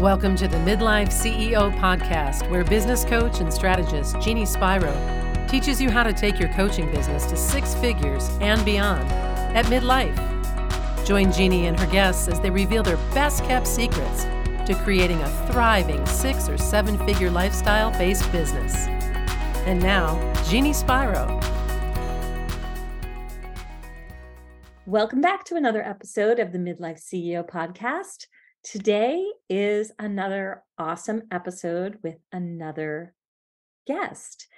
Welcome to the Midlife CEO podcast, where business coach and strategist Jeannie Spiro teaches you how to take your coaching business to six figures and beyond at midlife. Join Jeannie and her guests as they reveal their best kept secrets to creating a thriving six or seven figure lifestyle based business. And now, Jeannie Spiro. Welcome back to another episode of the Midlife CEO podcast. Today is another awesome episode with another guest.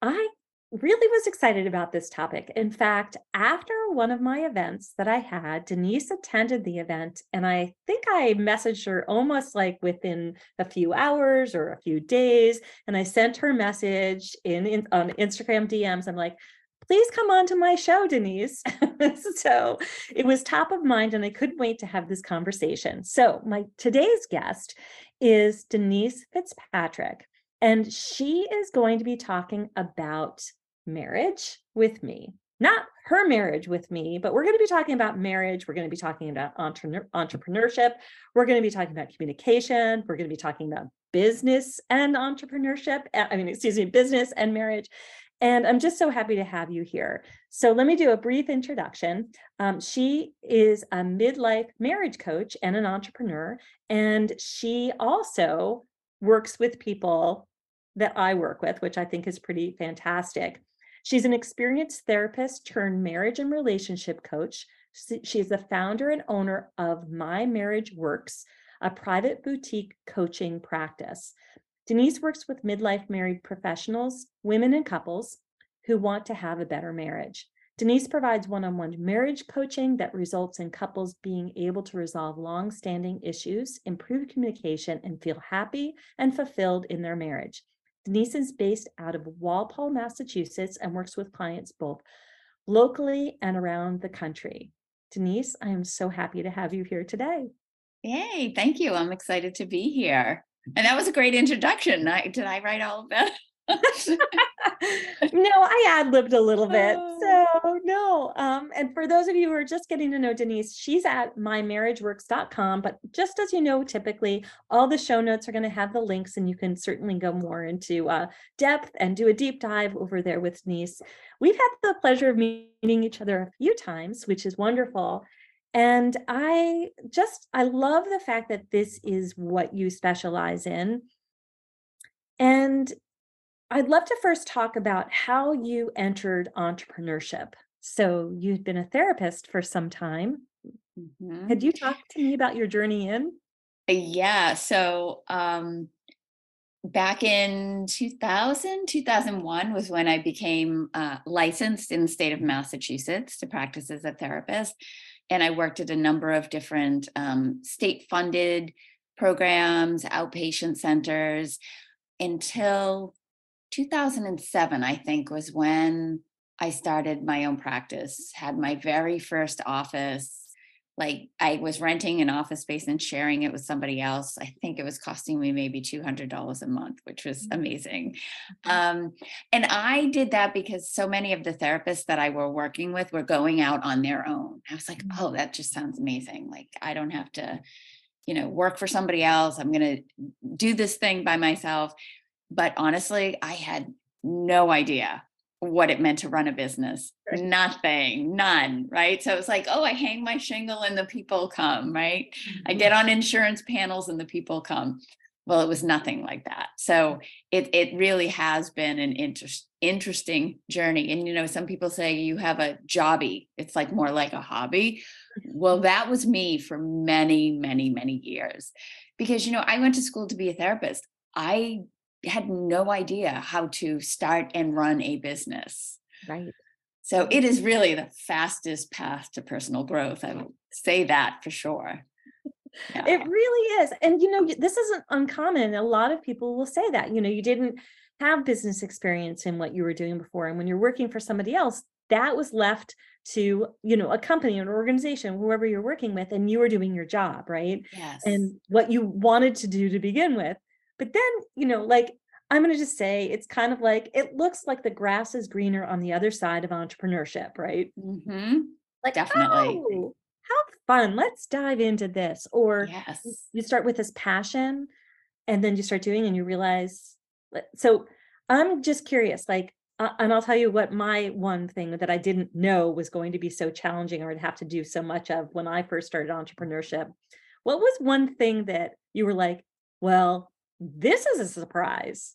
I really was excited about this topic. In fact, after one of my events that I had, Denise attended the event, and I think I messaged her almost like within a few hours or a few days. And I sent her message in, in on Instagram DMs. I'm like, please come on to my show, Denise. so it was top of mind and I couldn't wait to have this conversation. So my today's guest is Denise Fitzpatrick, and she is going to be talking about marriage with me. Not her marriage with me, but we're going to be talking about marriage. We're going to be talking about entre- entrepreneurship. We're going to be talking about communication. We're going to be talking about business and entrepreneurship. Eh, I mean, excuse me, business and marriage. And I'm just so happy to have you here. So, let me do a brief introduction. Um, she is a midlife marriage coach and an entrepreneur. And she also works with people that I work with, which I think is pretty fantastic. She's an experienced therapist turned marriage and relationship coach. She's the founder and owner of My Marriage Works, a private boutique coaching practice. Denise works with midlife married professionals, women, and couples who want to have a better marriage. Denise provides one on one marriage coaching that results in couples being able to resolve long standing issues, improve communication, and feel happy and fulfilled in their marriage. Denise is based out of Walpole, Massachusetts, and works with clients both locally and around the country. Denise, I am so happy to have you here today. Yay, thank you. I'm excited to be here. And that was a great introduction. I, did I write all of that? no, I ad libbed a little bit. Oh. So, no. Um, and for those of you who are just getting to know Denise, she's at mymarriageworks.com. But just as you know, typically all the show notes are going to have the links, and you can certainly go more into uh, depth and do a deep dive over there with Denise. We've had the pleasure of meeting each other a few times, which is wonderful. And I just, I love the fact that this is what you specialize in. And I'd love to first talk about how you entered entrepreneurship. So, you've been a therapist for some time. Mm-hmm. Could you talk to me about your journey in? Yeah. So, um, back in 2000, 2001 was when I became uh, licensed in the state of Massachusetts to practice as a therapist and I worked at a number of different um, state funded programs, outpatient centers until 2007, I think, was when I started my own practice, had my very first office. Like I was renting an office space and sharing it with somebody else. I think it was costing me maybe $200 a month, which was mm. amazing. Mm-hmm. Um, and I did that because so many of the therapists that I were working with were going out on their own. I was like, mm. oh, that just sounds amazing. Like I don't have to, you know, work for somebody else. I'm going to do this thing by myself. But honestly, I had no idea what it meant to run a business. Right. Nothing, none, right? So it's like, oh, I hang my shingle and the people come, right? Mm-hmm. I get on insurance panels and the people come. Well, it was nothing like that. So it it really has been an interest interesting journey. And you know, some people say you have a jobby. It's like more like a hobby. Well, mm-hmm. that was me for many, many, many years. Because you know, I went to school to be a therapist. I had no idea how to start and run a business. Right. So it is really the fastest path to personal growth. I will say that for sure. Yeah. It really is. And you know, this isn't uncommon. A lot of people will say that, you know, you didn't have business experience in what you were doing before. And when you're working for somebody else, that was left to, you know, a company, an organization, whoever you're working with, and you were doing your job, right? Yes. And what you wanted to do to begin with. But then, you know, like I'm going to just say it's kind of like it looks like the grass is greener on the other side of entrepreneurship, right? Mm-hmm. Like, definitely. Oh, how fun, let's dive into this. Or Yes. you start with this passion and then you start doing and you realize so i'm just curious like uh, and i'll tell you what my one thing that i didn't know was going to be so challenging or i'd have to do so much of when i first started entrepreneurship what was one thing that you were like well this is a surprise?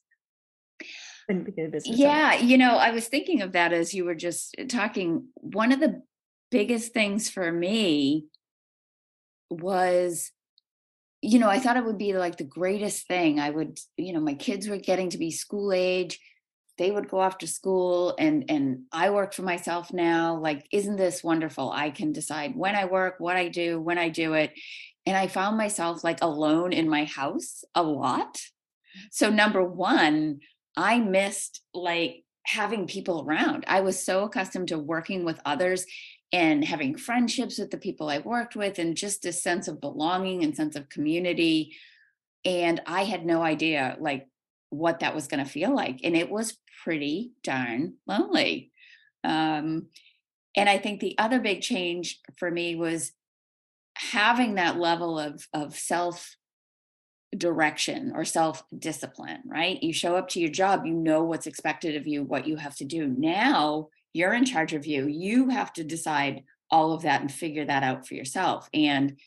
Yeah, you know, I was thinking of that as you were just uh, talking. One of the biggest things for me was, you know, I thought it would be like the greatest thing. I would, you know, my kids were getting to be school age. They would go off to school and and I work for myself now. Like, isn't this wonderful? I can decide when I work, what I do, when I do it. And I found myself like alone in my house a lot. So number one, I missed like having people around. I was so accustomed to working with others and having friendships with the people I worked with and just a sense of belonging and sense of community. And I had no idea like what that was going to feel like. And it was pretty darn lonely. Um, and I think the other big change for me was having that level of, of self direction or self discipline, right? You show up to your job, you know what's expected of you, what you have to do. Now you're in charge of you. You have to decide all of that and figure that out for yourself. And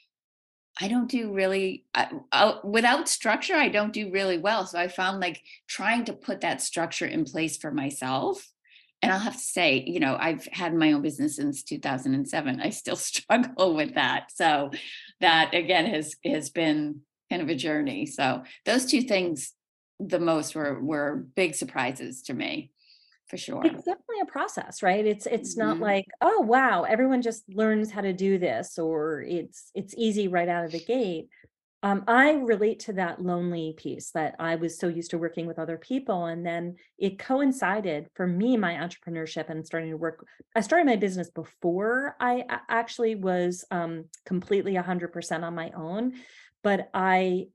I don't do really I, I, without structure. I don't do really well. So I found like trying to put that structure in place for myself. And I'll have to say, you know, I've had my own business since 2007. I still struggle with that. So that again has has been kind of a journey. So those two things the most were were big surprises to me for sure. it's definitely a process right it's it's not Mhm. like oh wow everyone just learns how to do this or it's it's easy right out of the gate um, i relate to that lonely piece that i was so used to working with other people and then it coincided for me my entrepreneurship and starting to work i started my business before I actually was um, completely 100% on my own but i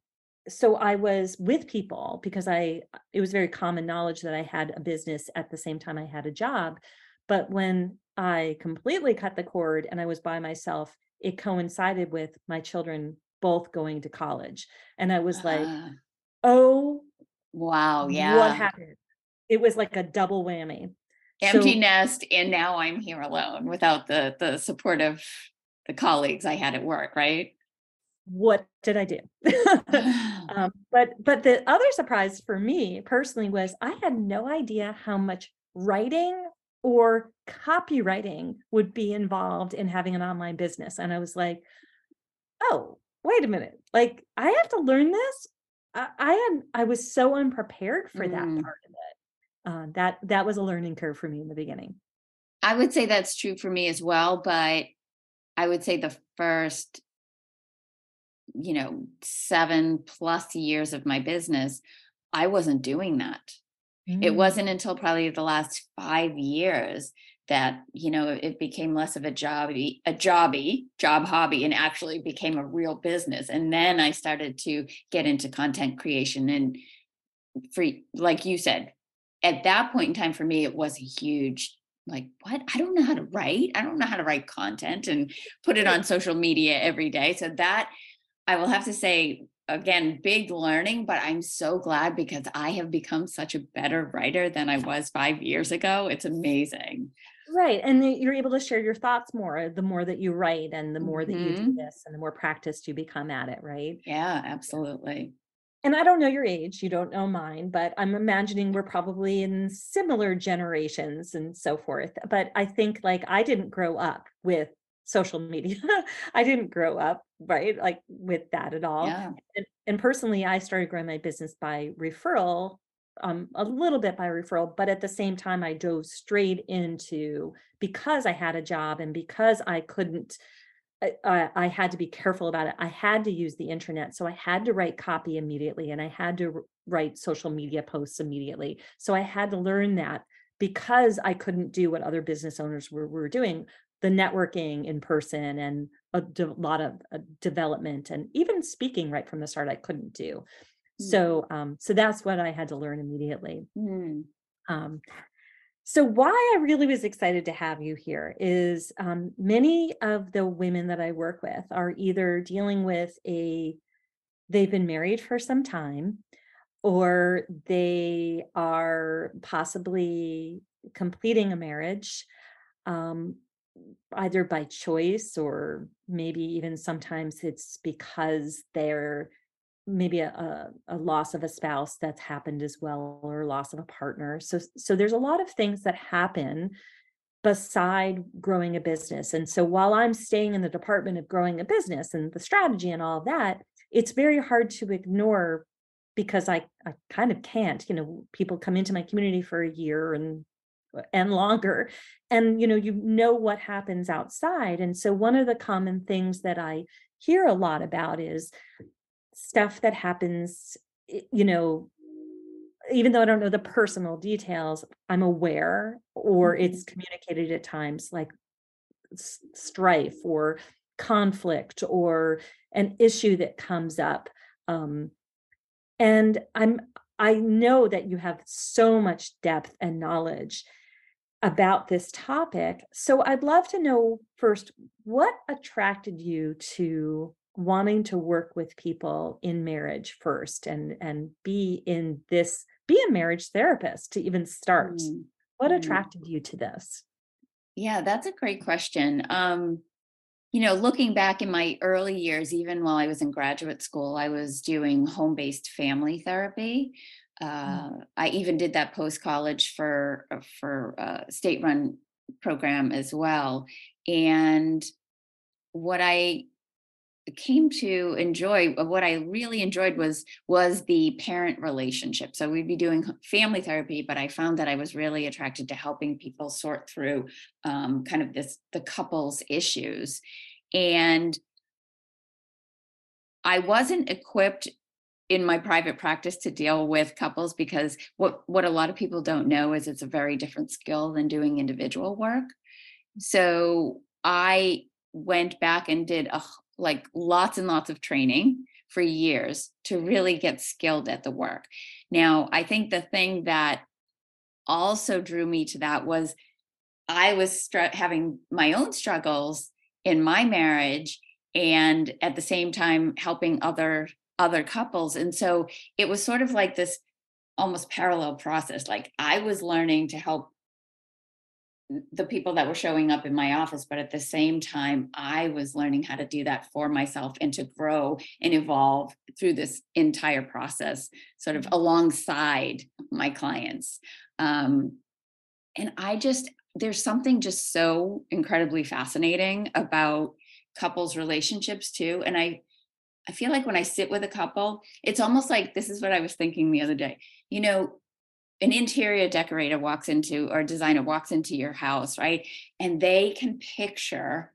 so I was with people because I it was very common knowledge that I had a business at the same time I had a job. But when I completely cut the cord and I was by myself, it coincided with my children both going to college. And I was like, Ah, oh, wow, Yeah. what happened? It was like a double whammy. Empty So nest and now I'm here alone without the the support of the colleagues I had at work, right? what did I do? um, but but the other surprise for me personally was I had no idea how much writing or copywriting would be involved in having an online business, and I was like, oh, wait a minute, like I have to learn this. I, I had I was so unprepared for that Mm. part of it. Uh, that that was a learning curve for me in the beginning. I would say that's true for me as well, but I would say the first, you know, seven plus years of my business, I wasn't doing that. It Mm. wasn't until probably the last five years that, you know, it became less of a jobby, a jobby, job hobby, and actually became a real business. And then I started to get into content creation and free, like you said, at that point in time for me, it was a huge like, what? I don't know how to write. I don't know how to write content and put it on social media every day. So that I will have to say again, big learning, but I'm so glad because I have become such a better writer than I was five years ago. It's amazing. Right. And you're able to share your thoughts more the more that you write and the more that you do Mhm. this and the more practiced you become at it, right? Yeah, absolutely. And I don't know your age, you don't know mine, but I'm imagining we're probably in similar generations and so forth. But I think like I didn't grow up with social media. I didn't grow up, right? Like with that at all. Yeah. And, and personally, I started growing my business by referral, um, a little bit by referral, but at the same time, I dove straight into because I had a job and because I couldn't, I, I had to be careful about it. I had to use the internet. So I had to write copy immediately and I had to write social media posts immediately. So I had to learn that because I couldn't do what other business owners were, were doing the networking in person and a de- lot of uh, development and even speaking right from the start I couldn't do. Mm. So um so that's what I had to learn immediately. Mm. Um So, why I really was excited to have you here is um, many of the women that I work with are either dealing with a, they've been married for some time, or they are possibly completing a marriage, um, either by choice or maybe even sometimes it's because they're maybe a, a, a loss of a spouse that's happened as well or loss of a partner. So so there's a lot of things that happen beside growing a business. And so while i'm staying in the department of growing a business and the strategy and all of that it's very hard to ignore because i i kind of can't you know people come into my community for a year and and longer and you know you know what happens outside. And so one of the common things that i hear a lot about is stuff that happens, you know, even though I don't know the personal details, I'm aware or mm-hmm. it's communicated at times like strife or conflict or an issue that comes up. Um, and I'm I know that you have so much depth and knowledge about this topic. So I'd love to know first what attracted you to wanting to work with people in marriage first and and be in this be a marriage therapist to even start mm. what attracted you to this yeah that's a great question um you know looking back in my early years even while i was in graduate school i was doing home-based family therapy mm. uh, mm. i even did that post college for uh, for a uh, state run program as well and what i came to enjoy uh, what i really enjoyed was was the parent relationship. So we'd be doing family therapy but i found that i was really attracted to helping people sort through um, kind of this the couples issues. And i wasn't equipped in my private practice to deal with couples because what what a lot of people don't know is it's a very different skill than doing individual work. So i went back and did a like lots and lots of training for years to really get skilled at the work. Now, I think the thing that also drew me to that was I was str- having my own struggles in my marriage and at the same time helping other other couples and so it was sort of like this almost parallel process like I was learning to help the people that were showing up in my office but at the same time i was learning how to do that for myself and to grow and evolve through this entire process sort of mm-hmm. alongside my clients um, and i just there's something just so incredibly fascinating about couples relationships too and i i feel like when i sit with a couple it's almost like this is what i was thinking the other day you know an interior decorator walks into or designer walks into your house, right? And they can picture,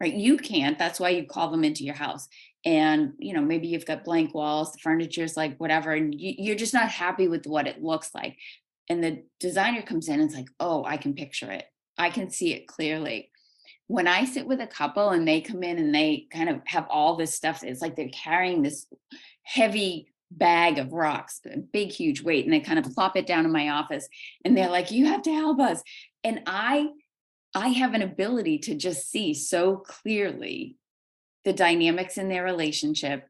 right? You can't. That's why you call them into your house. And you know, maybe you've got blank walls, the furniture's like whatever, and you, you're just not happy with what it looks like. And the designer comes in and it's like, oh, I can picture it. I can see it clearly. When I sit with a couple and they come in and they kind of have all this stuff, it's like they're carrying this heavy bag of rocks, a big, huge weight, and they kind of plop it down in my office. And they're like, you have to help us. And I, I have an ability to just see so clearly the dynamics in their relationship,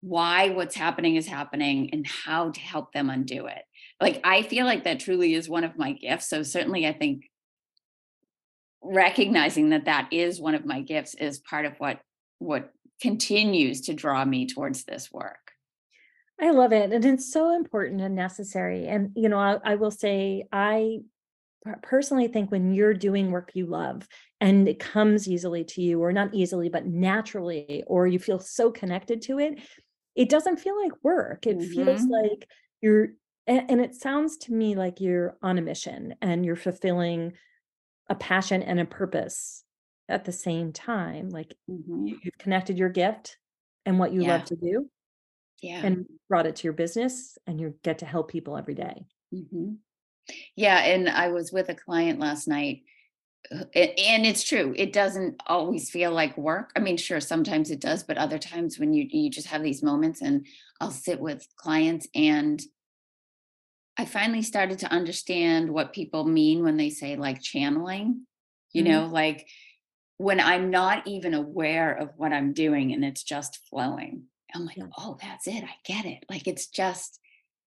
why what's happening is happening, and how to help them undo it. Like, I feel like that truly is one of my gifts. So, certainly, I think recognizing that that is one of my gifts is part of what what continues to draw me towards this work I love it. And it's so important and necessary. And, you know, I, I will say, I personally think when you're doing work you love and it comes easily to you, or not easily, but naturally, or you feel so connected to it, it doesn't feel like work. It mm-hmm. feels like you're, and, it sounds to me like you're on a mission and you're fulfilling a passion and a purpose at the same time. Like mm-hmm. you've connected your gift and what you yeah. love to do yeah and brought it to your business and you get to help people every day. Mm-hmm. yeah and i was with a client last night uh, and it's true it doesn't always feel like work i mean sure sometimes it does but other times when you you just have these moments and i'll sit with clients and I finally started to understand what people mean when they say like channeling, you Mhm. know, like when I'm not even aware of what I'm doing and it's just flowing. I'm like, Yeah. oh, that's it. I get it. Like it's just,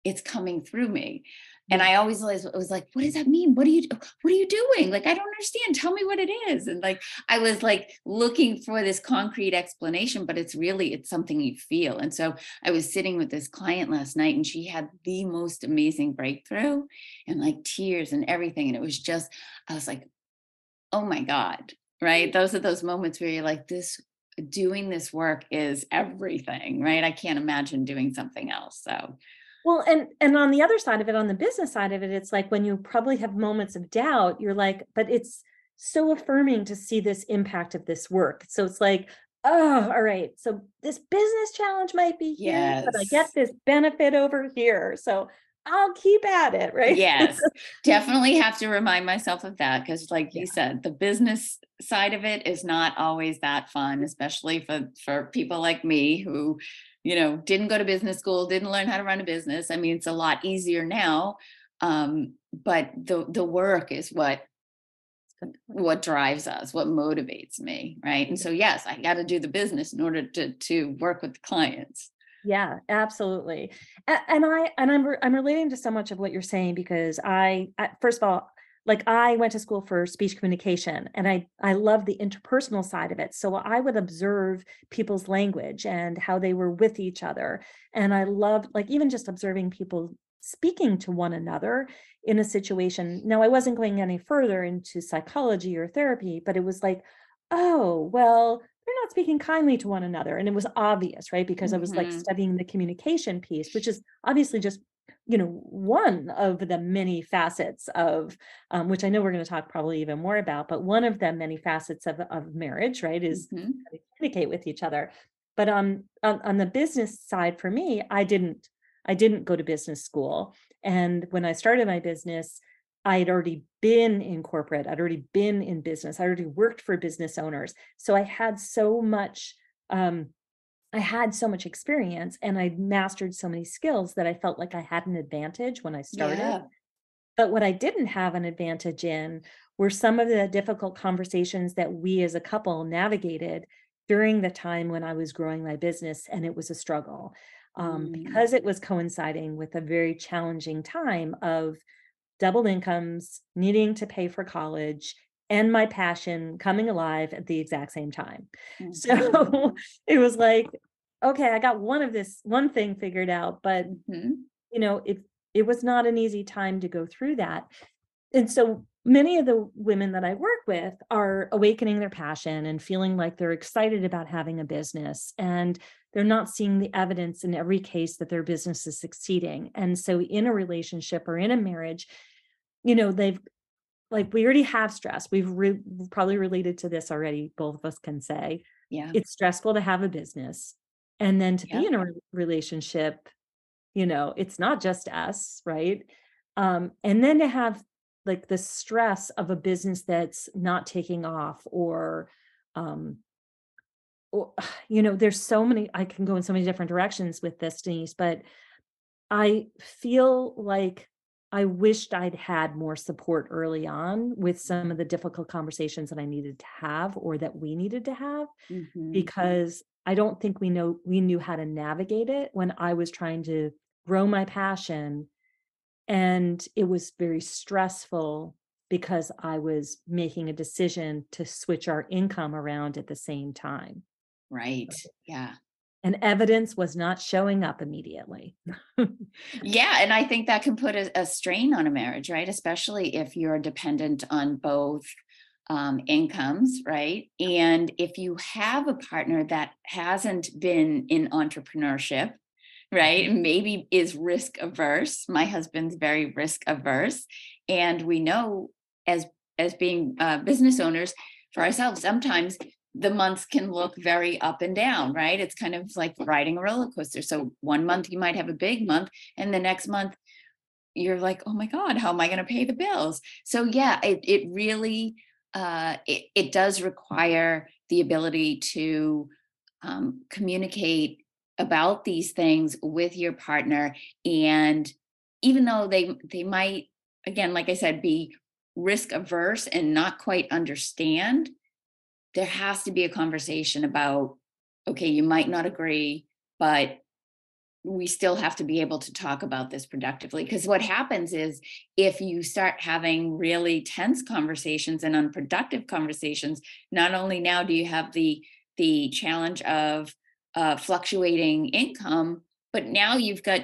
it's coming through me. And I always was, was like, what does that mean? What are you what are you doing? Like, I don't understand. Tell me what it is. And like I was like looking for this concrete explanation, but it's really it's something you feel. And so I was sitting with this client last night and she had the most amazing breakthrough and like tears and everything. And it was just, I was like, oh my God. Right. Those are those moments where you're like, this doing this work is everything, right? I can't imagine doing something else. So Well, and and on the other side of it, on the business side of it, it's like when you probably have moments of doubt, you're like, but it's so affirming to see this impact of this work. So it's like, oh, all right. So this business challenge might be here, but I get this benefit over here. So I'll keep at it, right? Yes, definitely have to remind myself of that because, like Yeah. you said, the business side of it is not always that fun, especially for for people like me who, you know, didn't go to business school, didn't learn how to run a business. I mean, it's a lot easier now, um, but the the work is what what drives us, what motivates me, right? And so, yes, I got to do the business in order to to work with the clients. Yeah, absolutely. And I and I'm I'm relating to so much of what you're saying because I, I first of all, like I went to school for speech communication and I I love the interpersonal side of it. So I would observe people's language and how they were with each other. And I loved like even just observing people speaking to one another in a situation. Now I wasn't going any further into psychology or therapy, but it was like, oh, well, they're not speaking kindly to one another. And it was obvious, right? Because I was like Mhm. studying the communication piece, which is obviously just, you know, one of the many facets of, um, which I know we're going to talk probably even more about, but one of the many facets of, of marriage, right, is Mhm. how to communicate with each other. But um, on, on the business side for me, I didn't, I didn't go to business school. And when I started my business, I had already been in corporate, I'd already been in business, I already worked for business owners. So I had so much, um, I had so much experience and I mastered so many skills that I felt like I had an advantage when I started. Yeah. But what I didn't have an advantage in were some of the difficult conversations that we as a couple navigated during the time when I was growing my business and it was a struggle. Um, Mm. because it was coinciding with a very challenging time of double incomes, needing to pay for college, and my passion coming alive at the exact same time. Mhm. So it was like, okay, I got one of this one thing figured out, but Mhm. you know, it it was not an easy time to go through that. And so many of the women that I work with are awakening their passion and feeling like they're excited about having a business and they're not seeing the evidence in every case that their business is succeeding. And so in a relationship or in a marriage, you know, they've like we already have stress. We've re- probably related to this already. Both of us can say Yeah. it's stressful to have a business and then to be in a re- relationship you know it's not just us right um and then to have like the stress of a business that's not taking off or um you know there's so many i can go in so many different directions with this denise but i feel like i wished i'd had more support early on with some of the difficult conversations that i needed to have or that we needed to have Mhm. because I don't think we know we knew how to navigate it when I was trying to grow my passion and it was very stressful because I was making a decision to switch our income around at the same time Right. Yeah. and evidence was not showing up immediately. Yeah. And I think that can put a, a strain on a marriage, right? Especially if you're dependent on both um, incomes, right? And if you have a partner that hasn't been in entrepreneurship, right? Maybe is risk averse. My husband's very risk averse. And we know as as being uh, business owners for ourselves, sometimes the months can look very up and down, right? It's kind of like riding a roller coaster. So one month you might have a big month, and the next month you're like, oh my God, how am I going to pay the bills? So yeah, it it really uh, it it does require the ability to um, communicate about these things with your partner and even though they they might again like i said be risk averse and not quite understand there has to be a conversation about okay you might not agree but we still have to be able to talk about this productively. Because what happens is if you start having really tense conversations and unproductive conversations not only now do you have the the challenge of uh, fluctuating income but now you've got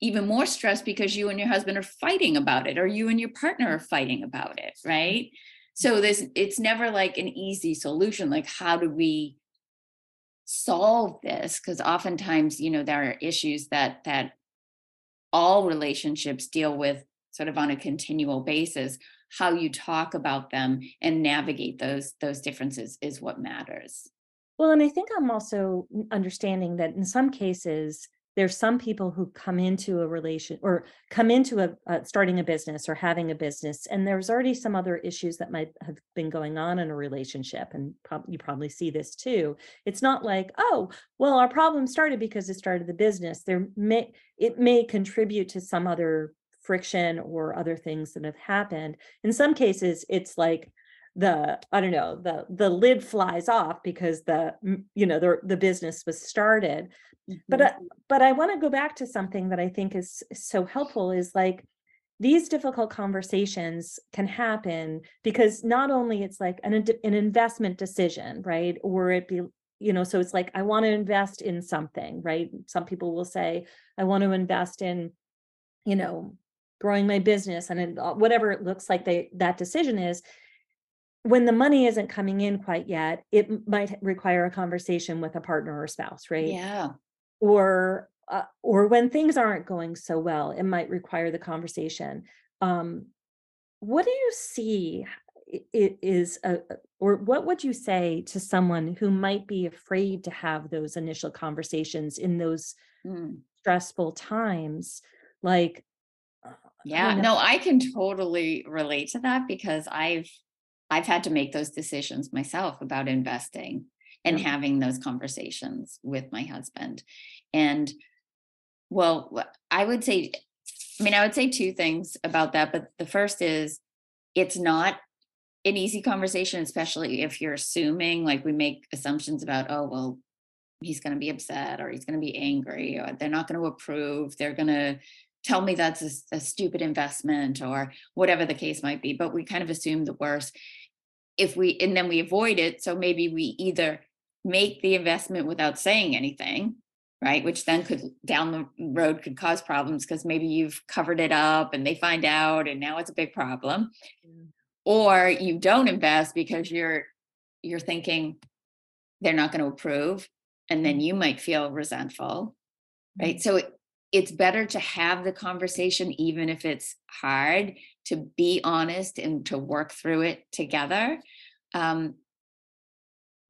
even more stress because you and your husband are fighting about it or you and your partner are fighting about it right so this it's never like an easy solution like how do we solve this? Because oftentimes you know there are issues that that all relationships deal with sort of on a continual basis how you talk about them and navigate those those differences is what matters. Well and i think i'm also understanding that in some cases there's some people who come into a relation or come into a, a, starting a business or having a business and there's already some other issues that might have been going on in a relationship and you probably see this too. It's not like oh well our problem started because it started the business. There may it may contribute to some other friction or other things that have happened. In some cases it's like the i don't know the the lid flies off because the you know the the business was started. But Mhm. uh, but i want to go back to something that i think is so helpful is like these difficult conversations can happen because not only it's like an an investment decision right? Or it be you know so it's like i want to invest in something right? Some people will say i want to invest in you know growing my business and uh, whatever it looks like they that decision is when the money isn't coming in quite yet it might require a conversation with a partner or spouse right? Yeah. Or uh, or when things aren't going so well it might require the conversation. Um what do you see i- i- a or what would you say to someone who might be afraid to have those initial conversations in those Mm. stressful times? Like uh, I yeah no i can totally relate to that because i've i've had to make those decisions myself about investing and Yeah. having those conversations with my husband and well i would say i mean i would say two things about that but the first is it's not an easy conversation especially if you're assuming like we make assumptions about oh well he's going to be upset or he's going to be angry or they're not going to approve they're going to tell me that's a stupid investment or whatever the case might be but we kind of assume the worst if we and then we avoid it so maybe we either make the investment without saying anything right which then could down the road could cause problems because maybe you've covered it up and they find out and now it's a big problem or you don't invest because you're you're thinking they're not going to approve and then mm-hmm. you might feel resentful right? Mm-hmm. So it, it's better to have the conversation even if it's hard to be honest and to work through it together um,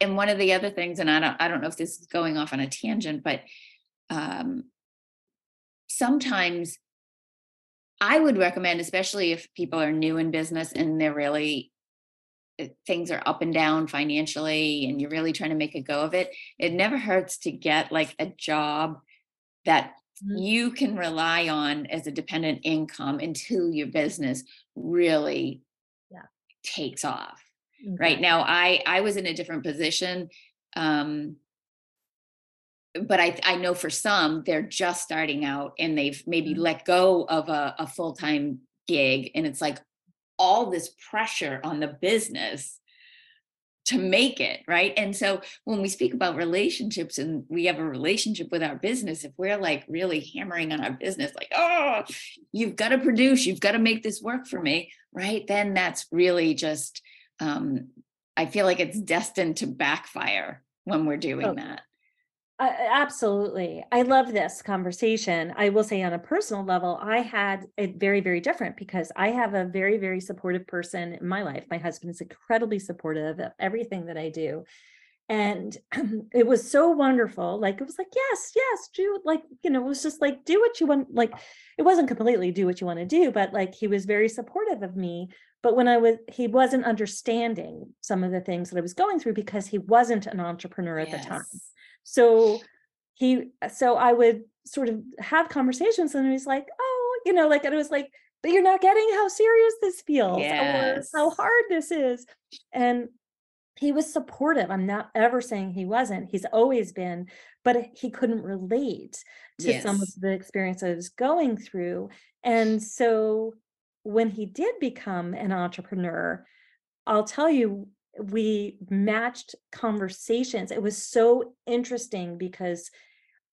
and one of the other things and i don't i don't know if this is going off on a tangent but um, sometimes i would recommend especially if people are new in business and they're really uh, things are up and down financially and you're really trying to make a go of it it never hurts to get like a job that. You can rely on as a dependent income until your business really Yeah. takes off Okay. right now i i was in a different position um but i i know for some they're just starting out and they've maybe Mhm. let go of a, a full-time gig and it's like all this pressure on the business to make it right and so when we speak about relationships and we have a relationship with our business if we're like really hammering on our business like oh you've got to produce you've got to make this work for me right then that's really just um i feel like it's destined to backfire when we're doing Oh. that Uh, absolutely. I love this conversation. I will say on a personal level, I had it very, very different because I have a very, very supportive person in my life. My husband is incredibly supportive of everything that I do. And it was so wonderful. Like, it was like, yes, yes, do like, you know, it was just like, do what you want. Like, it wasn't completely do what you want to do, but like, he was very supportive of me. But when I was, he wasn't understanding some of the things that I was going through because he wasn't an entrepreneur at the time Yes. So he uh, so i would sort of have conversations and he's like oh you know, like, and it was like, but you're not getting how serious this feels Yes. or how hard this is. And he was supportive. I'm not ever saying he wasn't. He's always been, but he couldn't relate to some of the experience I was going through. And so when he did become an entrepreneur, I'll tell you, we matched conversations. It was so interesting because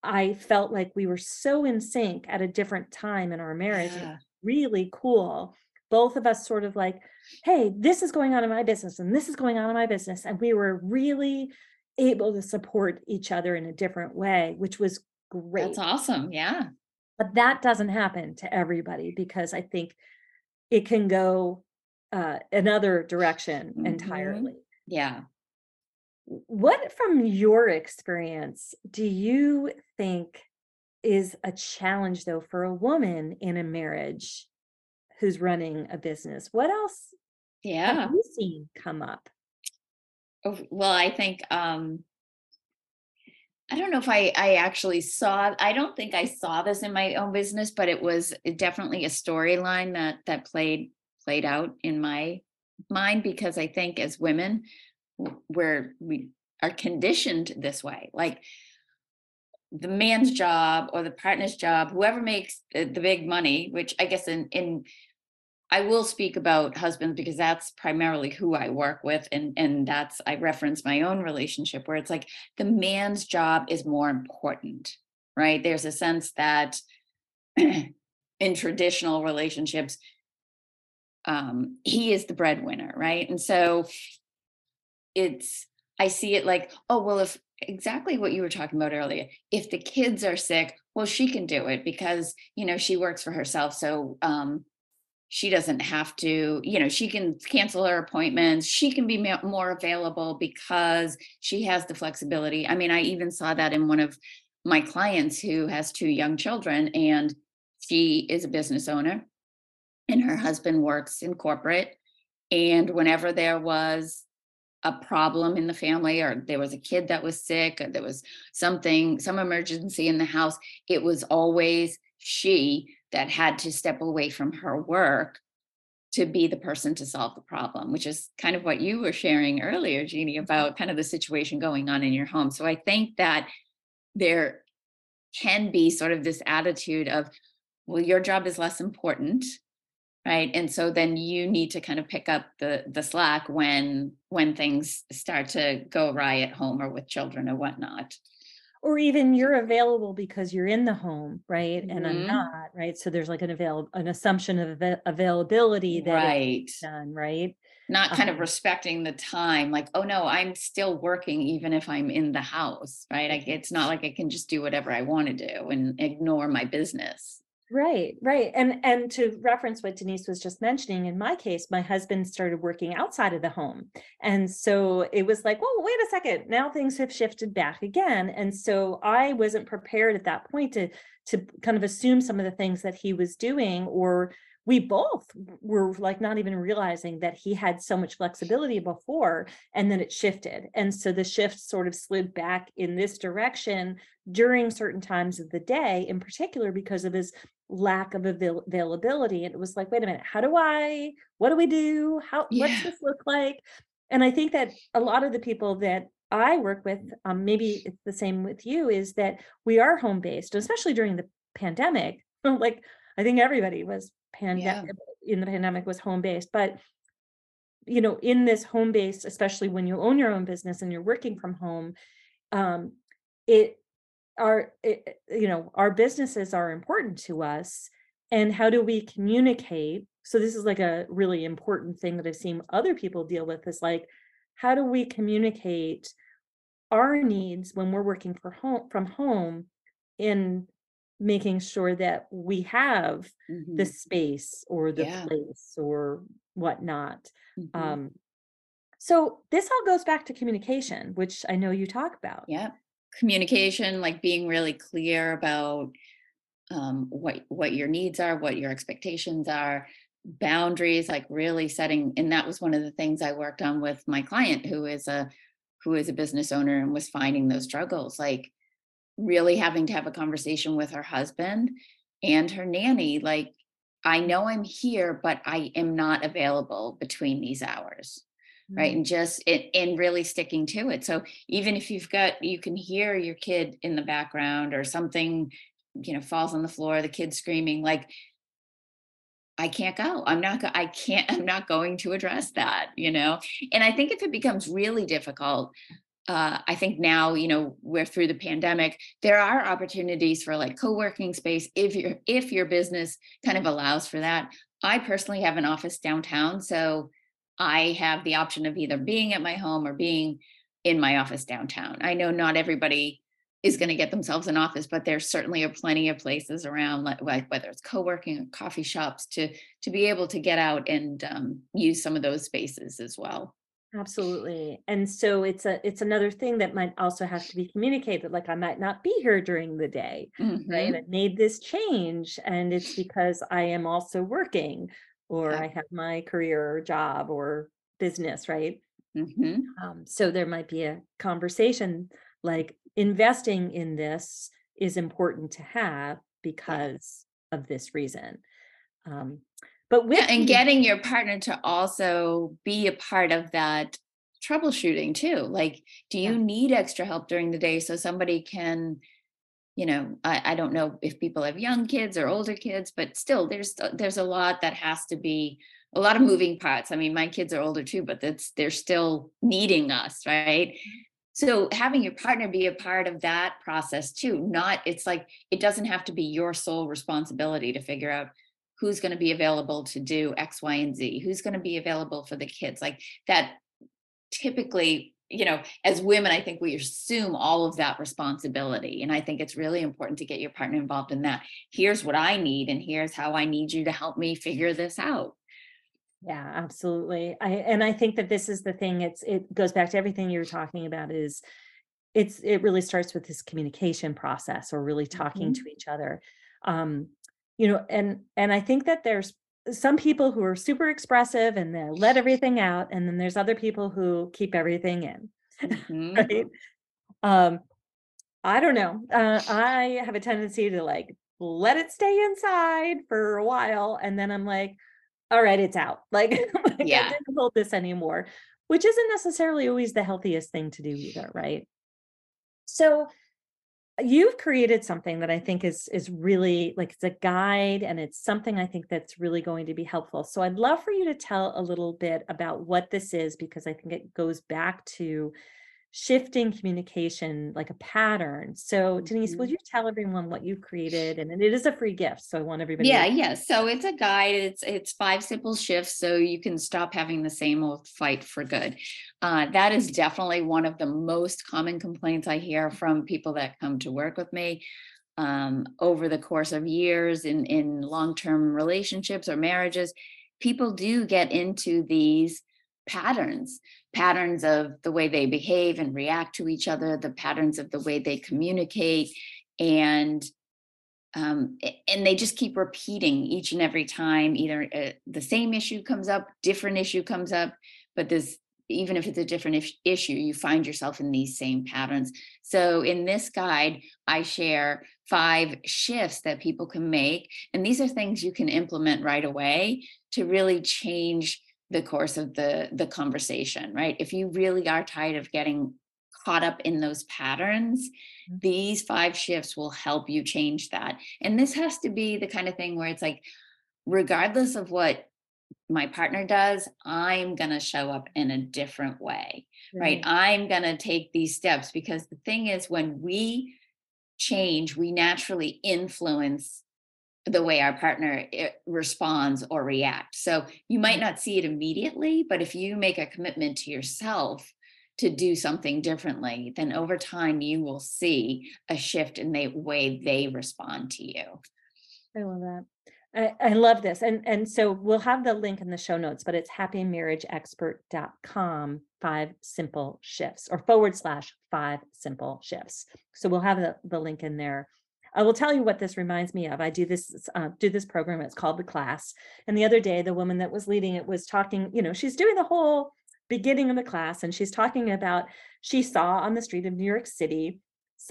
I felt like we were so in sync at a different time in our marriage. Yeah. really cool. Both of us sort of like, hey, this is going on in my business and this is going on in my business. And we were really able to support each other in a different way, which was great. That's awesome. Yeah. But that doesn't happen to everybody because I think it can go uh, another direction Mhm. entirely. Yeah. What, from your experience, do you think is a challenge, though, for a woman in a marriage who's running a business? What else Yeah. have you seen come up? Oh, Well, I think um I don't know if I I actually saw I don't think I saw this in my own business, but it was definitely a storyline that that played played out in my mind because I think as women w- we're we are conditioned this way. Like the man's mm-hmm. job or the partner's job, whoever makes the, the big money, which I guess in in I will speak about husbands because that's primarily who I work with and and that's I reference my own relationship where it's like the man's job is more important, right? There's a sense that in traditional relationships um he is the breadwinner, right? And so it's I see it like, oh well if exactly what you were talking about earlier. If the kids are sick, well she can do it because, you know, she works for herself so um she doesn't have to you know she can cancel her appointments she can be more available because she has the flexibility i mean i even saw that in one of my clients who has two young children and she is a business owner and her mm-hmm. husband works in corporate and whenever there was a problem in the family or there was a kid that was sick or there was something some emergency in the house it was always she that had to step away from her work to be the person to solve the problem, which is kind of what you were sharing earlier, Jeannie, about kind of the situation going on in your home. So I think that there can be sort of this attitude of, well, your job is less important, right? And so then you need to kind of pick up the the slack when when things start to go awry at home or with children or whatnot. Or even you're available because you're in the home, right? And I'm Mhm. not, right? So there's like an avail an assumption of ava- availability that Right. done, right? not kind of Um, respecting the time like oh no i'm still working even if i'm in the house right I, it's not like i can just do whatever i want to do and ignore my business Right, right. And and to reference what Denise was just mentioning, in my case, my husband started working outside of the home. And so it was like, well, wait a second. Now things have shifted back again. And so I wasn't prepared at that point to to kind of assume some of the things that he was doing or we both were like not even realizing that he had so much flexibility before and then it shifted. And so the shift sort of slid back in this direction during certain times of the day, in particular because of his lack of avail- availability and it was like wait a minute how do i what do we do? How Yeah. what's this look like? And i think that a lot of the people that i work with um, maybe it's the same with you is that we are home based especially during the pandemic. Like i think everybody was pandemic in the pandemic was home based but you know in this home based especially when you own your own business and you're working from home um it our it, you know our businesses are important to us and how do we communicate? So this is like a really important thing that i've seen other people deal with is like how do we communicate our needs when we're working for home from home in making sure that we have the Mhm, space or the Yeah. place or whatnot? Mhm. um so this all goes back to communication which i know you talk about. Yeah communication like being really clear about um, what what your needs are what your expectations are boundaries like really setting and that was one of the things i worked on with my client who is a who is a business owner and was finding those struggles like really having to have a conversation with her husband and her nanny like I know I'm here, but I am not available between these hours. Right. Mm. And just it and really sticking to it. So even if you've got you can hear your kid in the background or something, you know, falls on the floor, the kid screaming, like I can't go. I'm not go- I can't I'm not going to address that, you know. And I think if it becomes really difficult, uh, I think now, you know, we're through the pandemic, there are opportunities for like co-working space if your if your business kind of allows for that. I personally have an office downtown, so I have the option of either being at my home or being in my office downtown. I know not everybody is going to get themselves an office, but there certainly are plenty of places around, like, whether it's co-working or coffee shops, to to be able to get out and um, use some of those spaces as well. Absolutely. And so it's a it's another thing that might also have to be communicated. Like I might not be here during the day, right? Mhm. I made this change and it's because I am also working or Yeah. I have my career or job or business, right? Mhm. Um, so there might be a conversation like investing in this is important to have Yeah. because of this reason. Um, but Yeah, and getting your partner to also be a part of that troubleshooting too. Like, do yeah, you need extra help during the day so somebody can, you know, I, I don't know if people have young kids or older kids, but still there's uh, there's a lot that has to be a lot of moving parts. I mean, my kids are older too, but that's they're still needing us, right? So having your partner be a part of that process too, not it's like it doesn't have to be your sole responsibility to figure out who's going to be available to do X, Y, and Z, who's going to be available for the kids. Like that typically, you know, as women, I think we assume all of that responsibility. And I think it's really important to get your partner involved in that. Here's what I need, and here's how I need you to help me figure this out. Yeah, absolutely. I and I think that this is the thing. It's it goes back to everything you were talking about is it's it really starts with this communication process or really talking Mhm. to each other. Um, you know, and and I think that there's some people who are super expressive and they let everything out, and then there's other people who keep everything in, Mhm. right? Um, I don't know. Uh, I have a tendency to like let it stay inside for a while, and then I'm like, all right, it's out. Like, like I Yeah. didn't hold this anymore, which isn't necessarily always the healthiest thing to do either, right? So you've created something that I think is is really like it's a guide and it's something I think that's really going to be helpful. So I'd love for you to tell a little bit about what this is because I think it goes back to shifting communication like a pattern. So Denise, will Mhm. you tell everyone what you created? And it is a free gift. So I want everybody Yeah, to yeah. Yes. So it's a guide. It's it's five simple shifts, so you can stop having the same old fight for good. Uh, that is definitely one of the most common complaints I hear from people that come to work with me um, over the course of years in in long term relationships or marriages. People do get into these patterns patterns of the way they behave and react to each other the patterns of the way they communicate and um, and they just keep repeating each and every time either uh, the same issue comes up different issue comes up but this even if it's a different issue you find yourself in these same patterns. So in this guide i share five shifts that people can make and these are things you can implement right away to really change the course of the the conversation right if you really are tired of getting caught up in those patterns Mhm. these five shifts will help you change that and this has to be the kind of thing where it's like regardless of what my partner does i'm going to show up in a different way right Right. i'm going to take these steps because the thing is when we change we naturally influence the way our partner eh, responds or reacts so you might not see it immediately but if you make a commitment to yourself to do something differently then over time you will see a shift in the way they respond to you I love that. I, I love this. And and so we'll have the link in the show notes, but it's happymarriageexpert.com five simple shifts or forward slash five simple shifts. So we'll have the, the link in there. I will tell you what this reminds me of. I do this uh, do this program. It's called the class. And the other day, the woman that was leading it was talking. You know, she's doing the whole beginning of the class, and she's talking about she saw on the street of New York City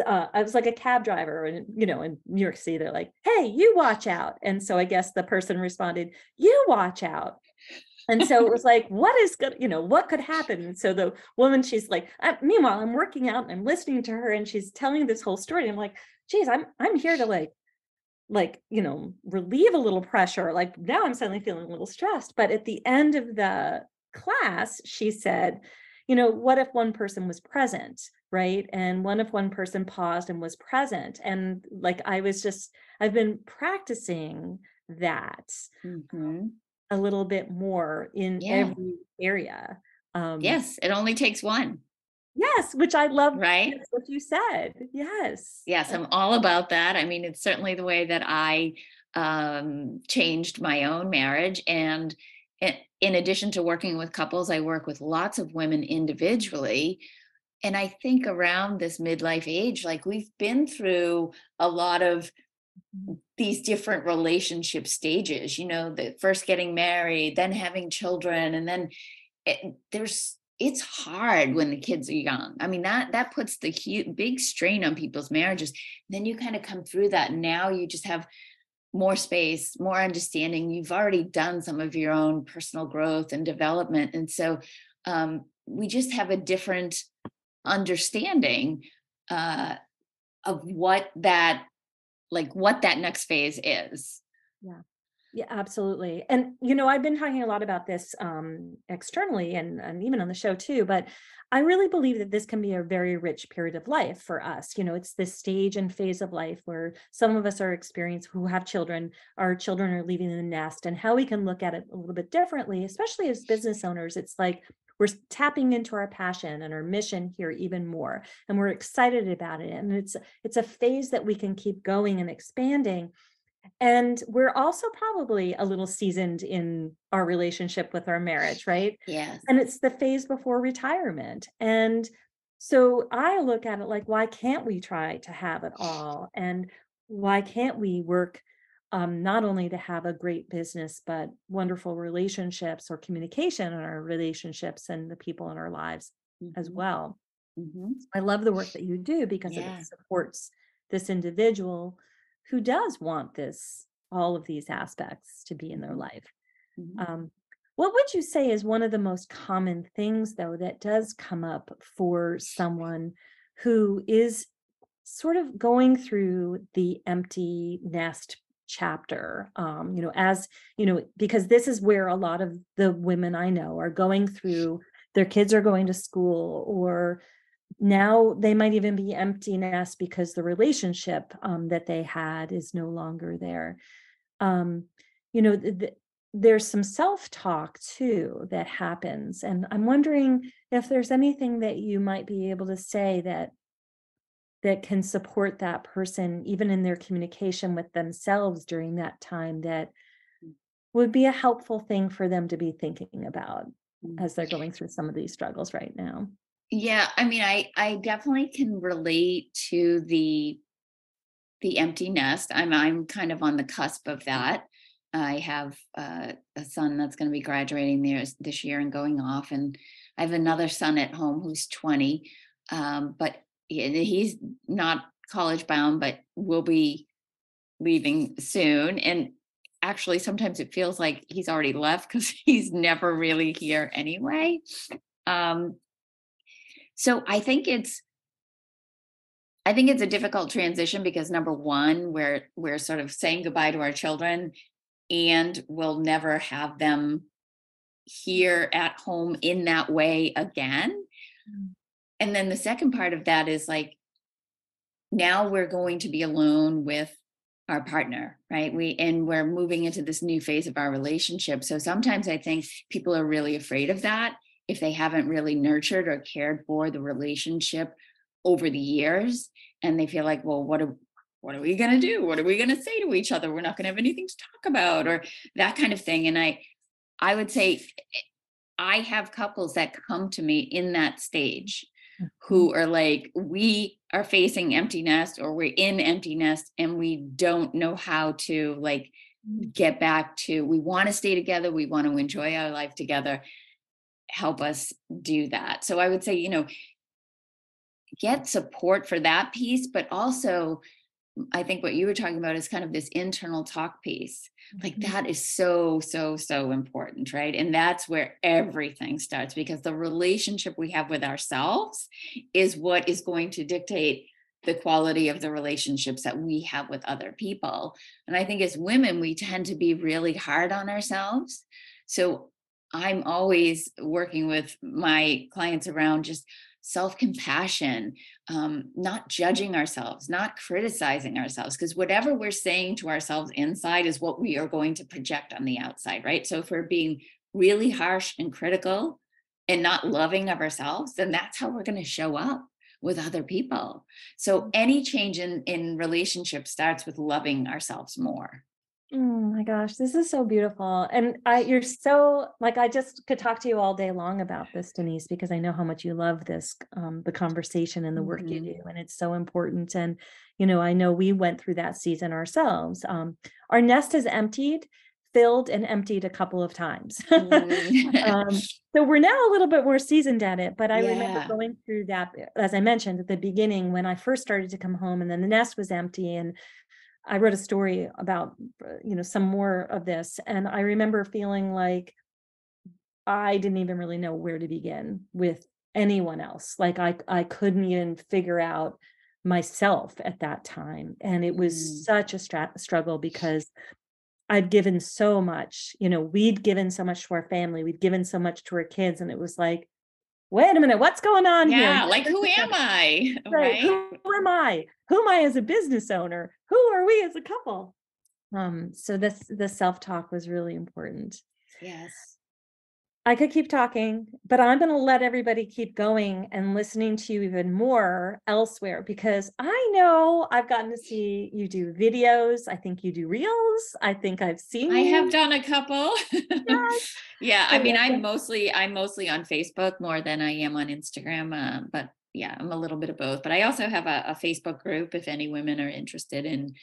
uh, I was like a cab driver, and you know, in New York City, they're like, "Hey, you watch out!" And so I guess the person responded, "You watch out." And so it was like, what is good? You know, what could happen? And so the woman, she's like, uh, meanwhile, I'm working out and I'm listening to her, and she's telling this whole story. I'm like, geez, I'm I'm here to like, like you know, relieve a little pressure. Like now, I'm suddenly feeling a little stressed. But at the end of the class, she said, you know, what if one person was present? right and one if one person paused and was present and like i was just i've been practicing that Mhm. a little bit more in Yeah. every area um Yes, it only takes one, yes which i love right? that's what you said yes Yes, I'm all about that. I mean, it's certainly the way that I um, changed my own marriage. And in addition to working with couples, I work with lots of women individually. And I think around this midlife age, like we've been through a lot of Mhm. these different relationship stages, you know, the first getting married, then having children, and then it, there's it's hard when the kids are young. I mean, that that puts the huge big strain on people's marriages. Then you kind of come through that. Now you just have more space, more understanding. You've already done some of your own personal growth and development. And so um, we just have a different understanding uh, of what that like what that next phase is. Yeah, absolutely. And you know, I've been talking a lot about this um externally and, and even on the show too, but I really believe that this can be a very rich period of life for us. You know, it's this stage and phase of life where some of us are experienced who have children, our children are leaving the nest, and how we can look at it a little bit differently, especially as business owners. It's like we're tapping into our passion and our mission here even more and we're excited about it and it's it's a phase that we can keep going and expanding and we're also probably a little seasoned in our relationship with our marriage, right? Yes. And it's the phase before retirement. And so I look at it like, why can't we try to have it all? And why can't we work um, not only to have a great business, but wonderful relationships or communication in our relationships and the people in our lives as Mhm, well? mhm. I love the work that you do because Yeah. it supports this individual who does want this, all of these aspects to be in their life. Mhm. Um, what would you say is one of the most common things, though, that does come up for someone who is sort of going through the empty nest chapter? Um, you know, as you know, because this is where a lot of the women I know are going through, their kids are going to school or now they might even be empty nest because the relationship um, that they had is no longer there um, you know th- th- there's some self-talk too that happens and i'm wondering if there's anything that you might be able to say that that can support that person even in their communication with themselves during that time that would be a helpful thing for them to be thinking about Mm. as they're going through some of these struggles right now Yeah, I mean, I I definitely can relate to the the empty nest. I'm I'm kind of on the cusp of that. I have uh, a son that's going to be graduating this this year and going off, and I have another son at home who's 20, um, but he- he's not college bound, but will be leaving soon. And actually, sometimes it feels like he's already left because he's never really here anyway. Um, so I think it's I think it's a difficult transition because number one, we're we're sort of saying goodbye to our children and we'll never have them here at home in that way again. Mm. And then the second part of that is like now we're going to be alone with our partner, right? We and we're moving into this new phase of our relationship. So sometimes I think people are really afraid of that if they haven't really nurtured or cared for the relationship over the years and they feel like, well, what are what are we going to do? What are we going to say to each other? We're not going to have anything to talk about or that kind of thing. And I I would say eh, I have couples that come to me in that stage who are like, we are facing empty nest or we're in empty nest and we don't know how to like Mm. get back to, we want to stay together. We want to enjoy our life together. Help us do that. So I would say, you know, get support for that piece, but also I think what you were talking about is kind of this internal talk piece. Like Mhm. that is so, so, so important, right? And that's where everything starts because the relationship we have with ourselves is what is going to dictate the quality of the relationships that we have with other people. And I think as women, we tend to be really hard on ourselves. So I'm always working with my clients around just self compassion, um, not judging ourselves, not criticizing ourselves, because whatever we're saying to ourselves inside is what we are going to project on the outside, right? So if we're being really harsh and critical and not loving of ourselves, then that's how we're going to show up with other people. So any change in in relationship starts with loving ourselves more. Oh my gosh, this is so beautiful. And I you're so like I just could talk to you all day long about this, Denise, because I know how much you love this um the conversation and the work you Mhm. do. And it's so important. And you know, I know we went through that season ourselves. Um our nest is emptied, filled and emptied a couple of times. Mm. um so we're now a little bit more seasoned at it, but I remember going through that as I mentioned at the beginning when I first started to come home and then the nest was empty and I wrote a story about, uh, you know, some more of this, and I remember feeling like I didn't even really know where to begin with anyone else. Like I I couldn't even figure out myself at that time, and it was Mm. such a struggle because I'd given so much. You know, we'd given so much to our family, we'd given so much to our kids, and it was like, wait a minute, what's going on here? yeah, like who am I? Right. Right. Who am I? Who am I as a business owner? Who are we as a couple? Um, so this the self-talk was really important. Yes. I could keep talking, but I'm going to let everybody keep going and listening to you even more elsewhere because I know I've gotten to see you do videos. I think you do reels. I think I've seen I you. have done a couple. yeah, I I mean, I'm mostly I'm mostly on Facebook more than I am on Instagram. Uh, but yeah, I'm a little bit of both. But I also have a, a Facebook group if any women are interested in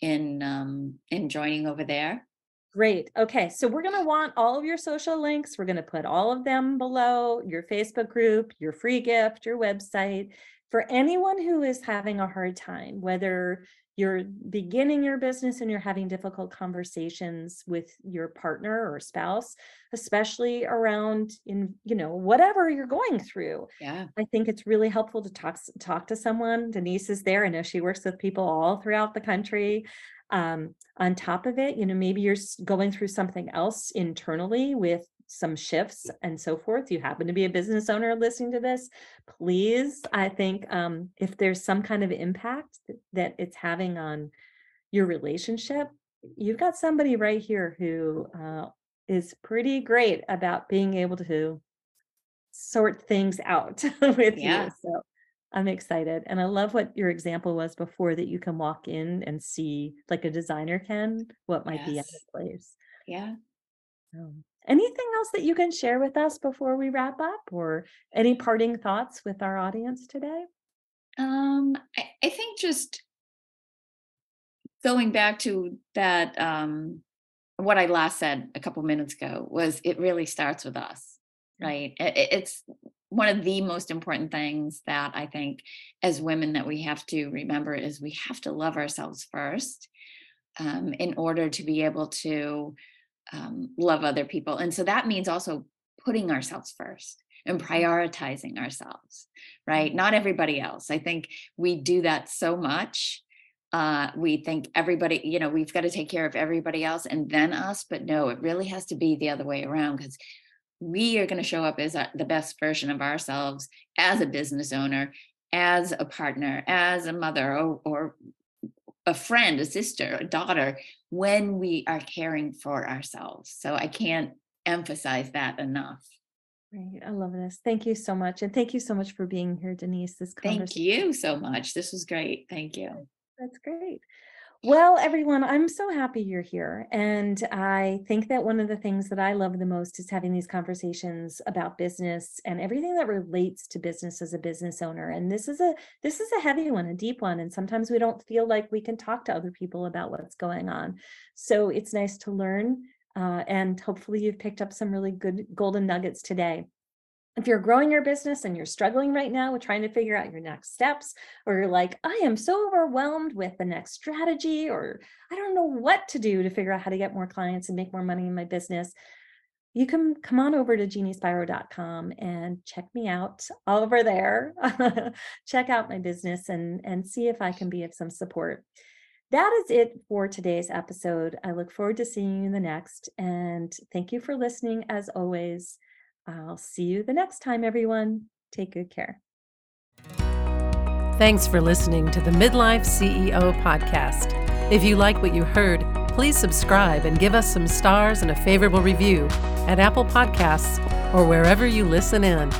in um in joining over there. Great. Okay. So we're going to want all of your social links. We're going to put all of them below your Facebook group, your free gift, your website. For anyone who is having a hard time, whether you're beginning your business and you're having difficult conversations with your partner or spouse, especially around in, you know, whatever you're going through. Yeah. I think it's really helpful to talk talk to someone. Denise is there. I know she works with people all throughout the country. Um, on top of it, you know, maybe you're going through something else internally with some shifts and so forth. You happen to be a business owner listening to this. Please, I think um, if there's some kind of impact that it's having on your relationship, you've got somebody right here who uh, is pretty great about being able to sort things out with Yeah. you. So I'm excited. And I love what your example was before that you can walk in and see, like a designer can, what might be out Yes. place. Yeah. Um, anything else that you can share with us before we wrap up, or any parting thoughts with our audience today? Um, I, I think just going back to that, um, what I last said a couple minutes ago was it really starts with us, right? I- I- it's one of the most important things that I think as women that we have to remember is we have to love ourselves first um, in order to be able to um, love other people. And so that means also putting ourselves first and prioritizing ourselves, right? Not everybody else. I think we do that so much. Uh, we think everybody, you know, we've got to take care of everybody else and then us, but no, it really has to be the other way around because we are going to show up as the best version of ourselves as a business owner, as a partner, as a mother, or, or a friend, a sister, a daughter, when we are caring for ourselves. So I can't emphasize that enough. Right. I love this. Thank you so much. And thank you so much for being here, Denise. This Thank you so much. This was great. Thank you. That's great. Well, everyone, I'm so happy you're here. And I think that one of the things that I love the most is having these conversations about business and everything that relates to business as a business owner. And this is a this is a heavy one, a deep one. And sometimes we don't feel like we can talk to other people about what's going on. So it's nice to learn. Uh, and hopefully you've picked up some really good golden nuggets today. If you're growing your business and you're struggling right now with trying to figure out your next steps, or you're like, I am so overwhelmed with the next strategy, or I don't know what to do to figure out how to get more clients and make more money in my business, you can come on over to jeanniespiro.com and check me out over there. check out my business and, and see if I can be of some support. That is it for today's episode. I look forward to seeing you in the next. And thank you for listening as always. I'll see you the next time, everyone. Take good care. Thanks for listening to the Midlife CEO podcast. If you like what you heard, please subscribe and give us some stars and a favorable review at Apple Podcasts or wherever you listen in.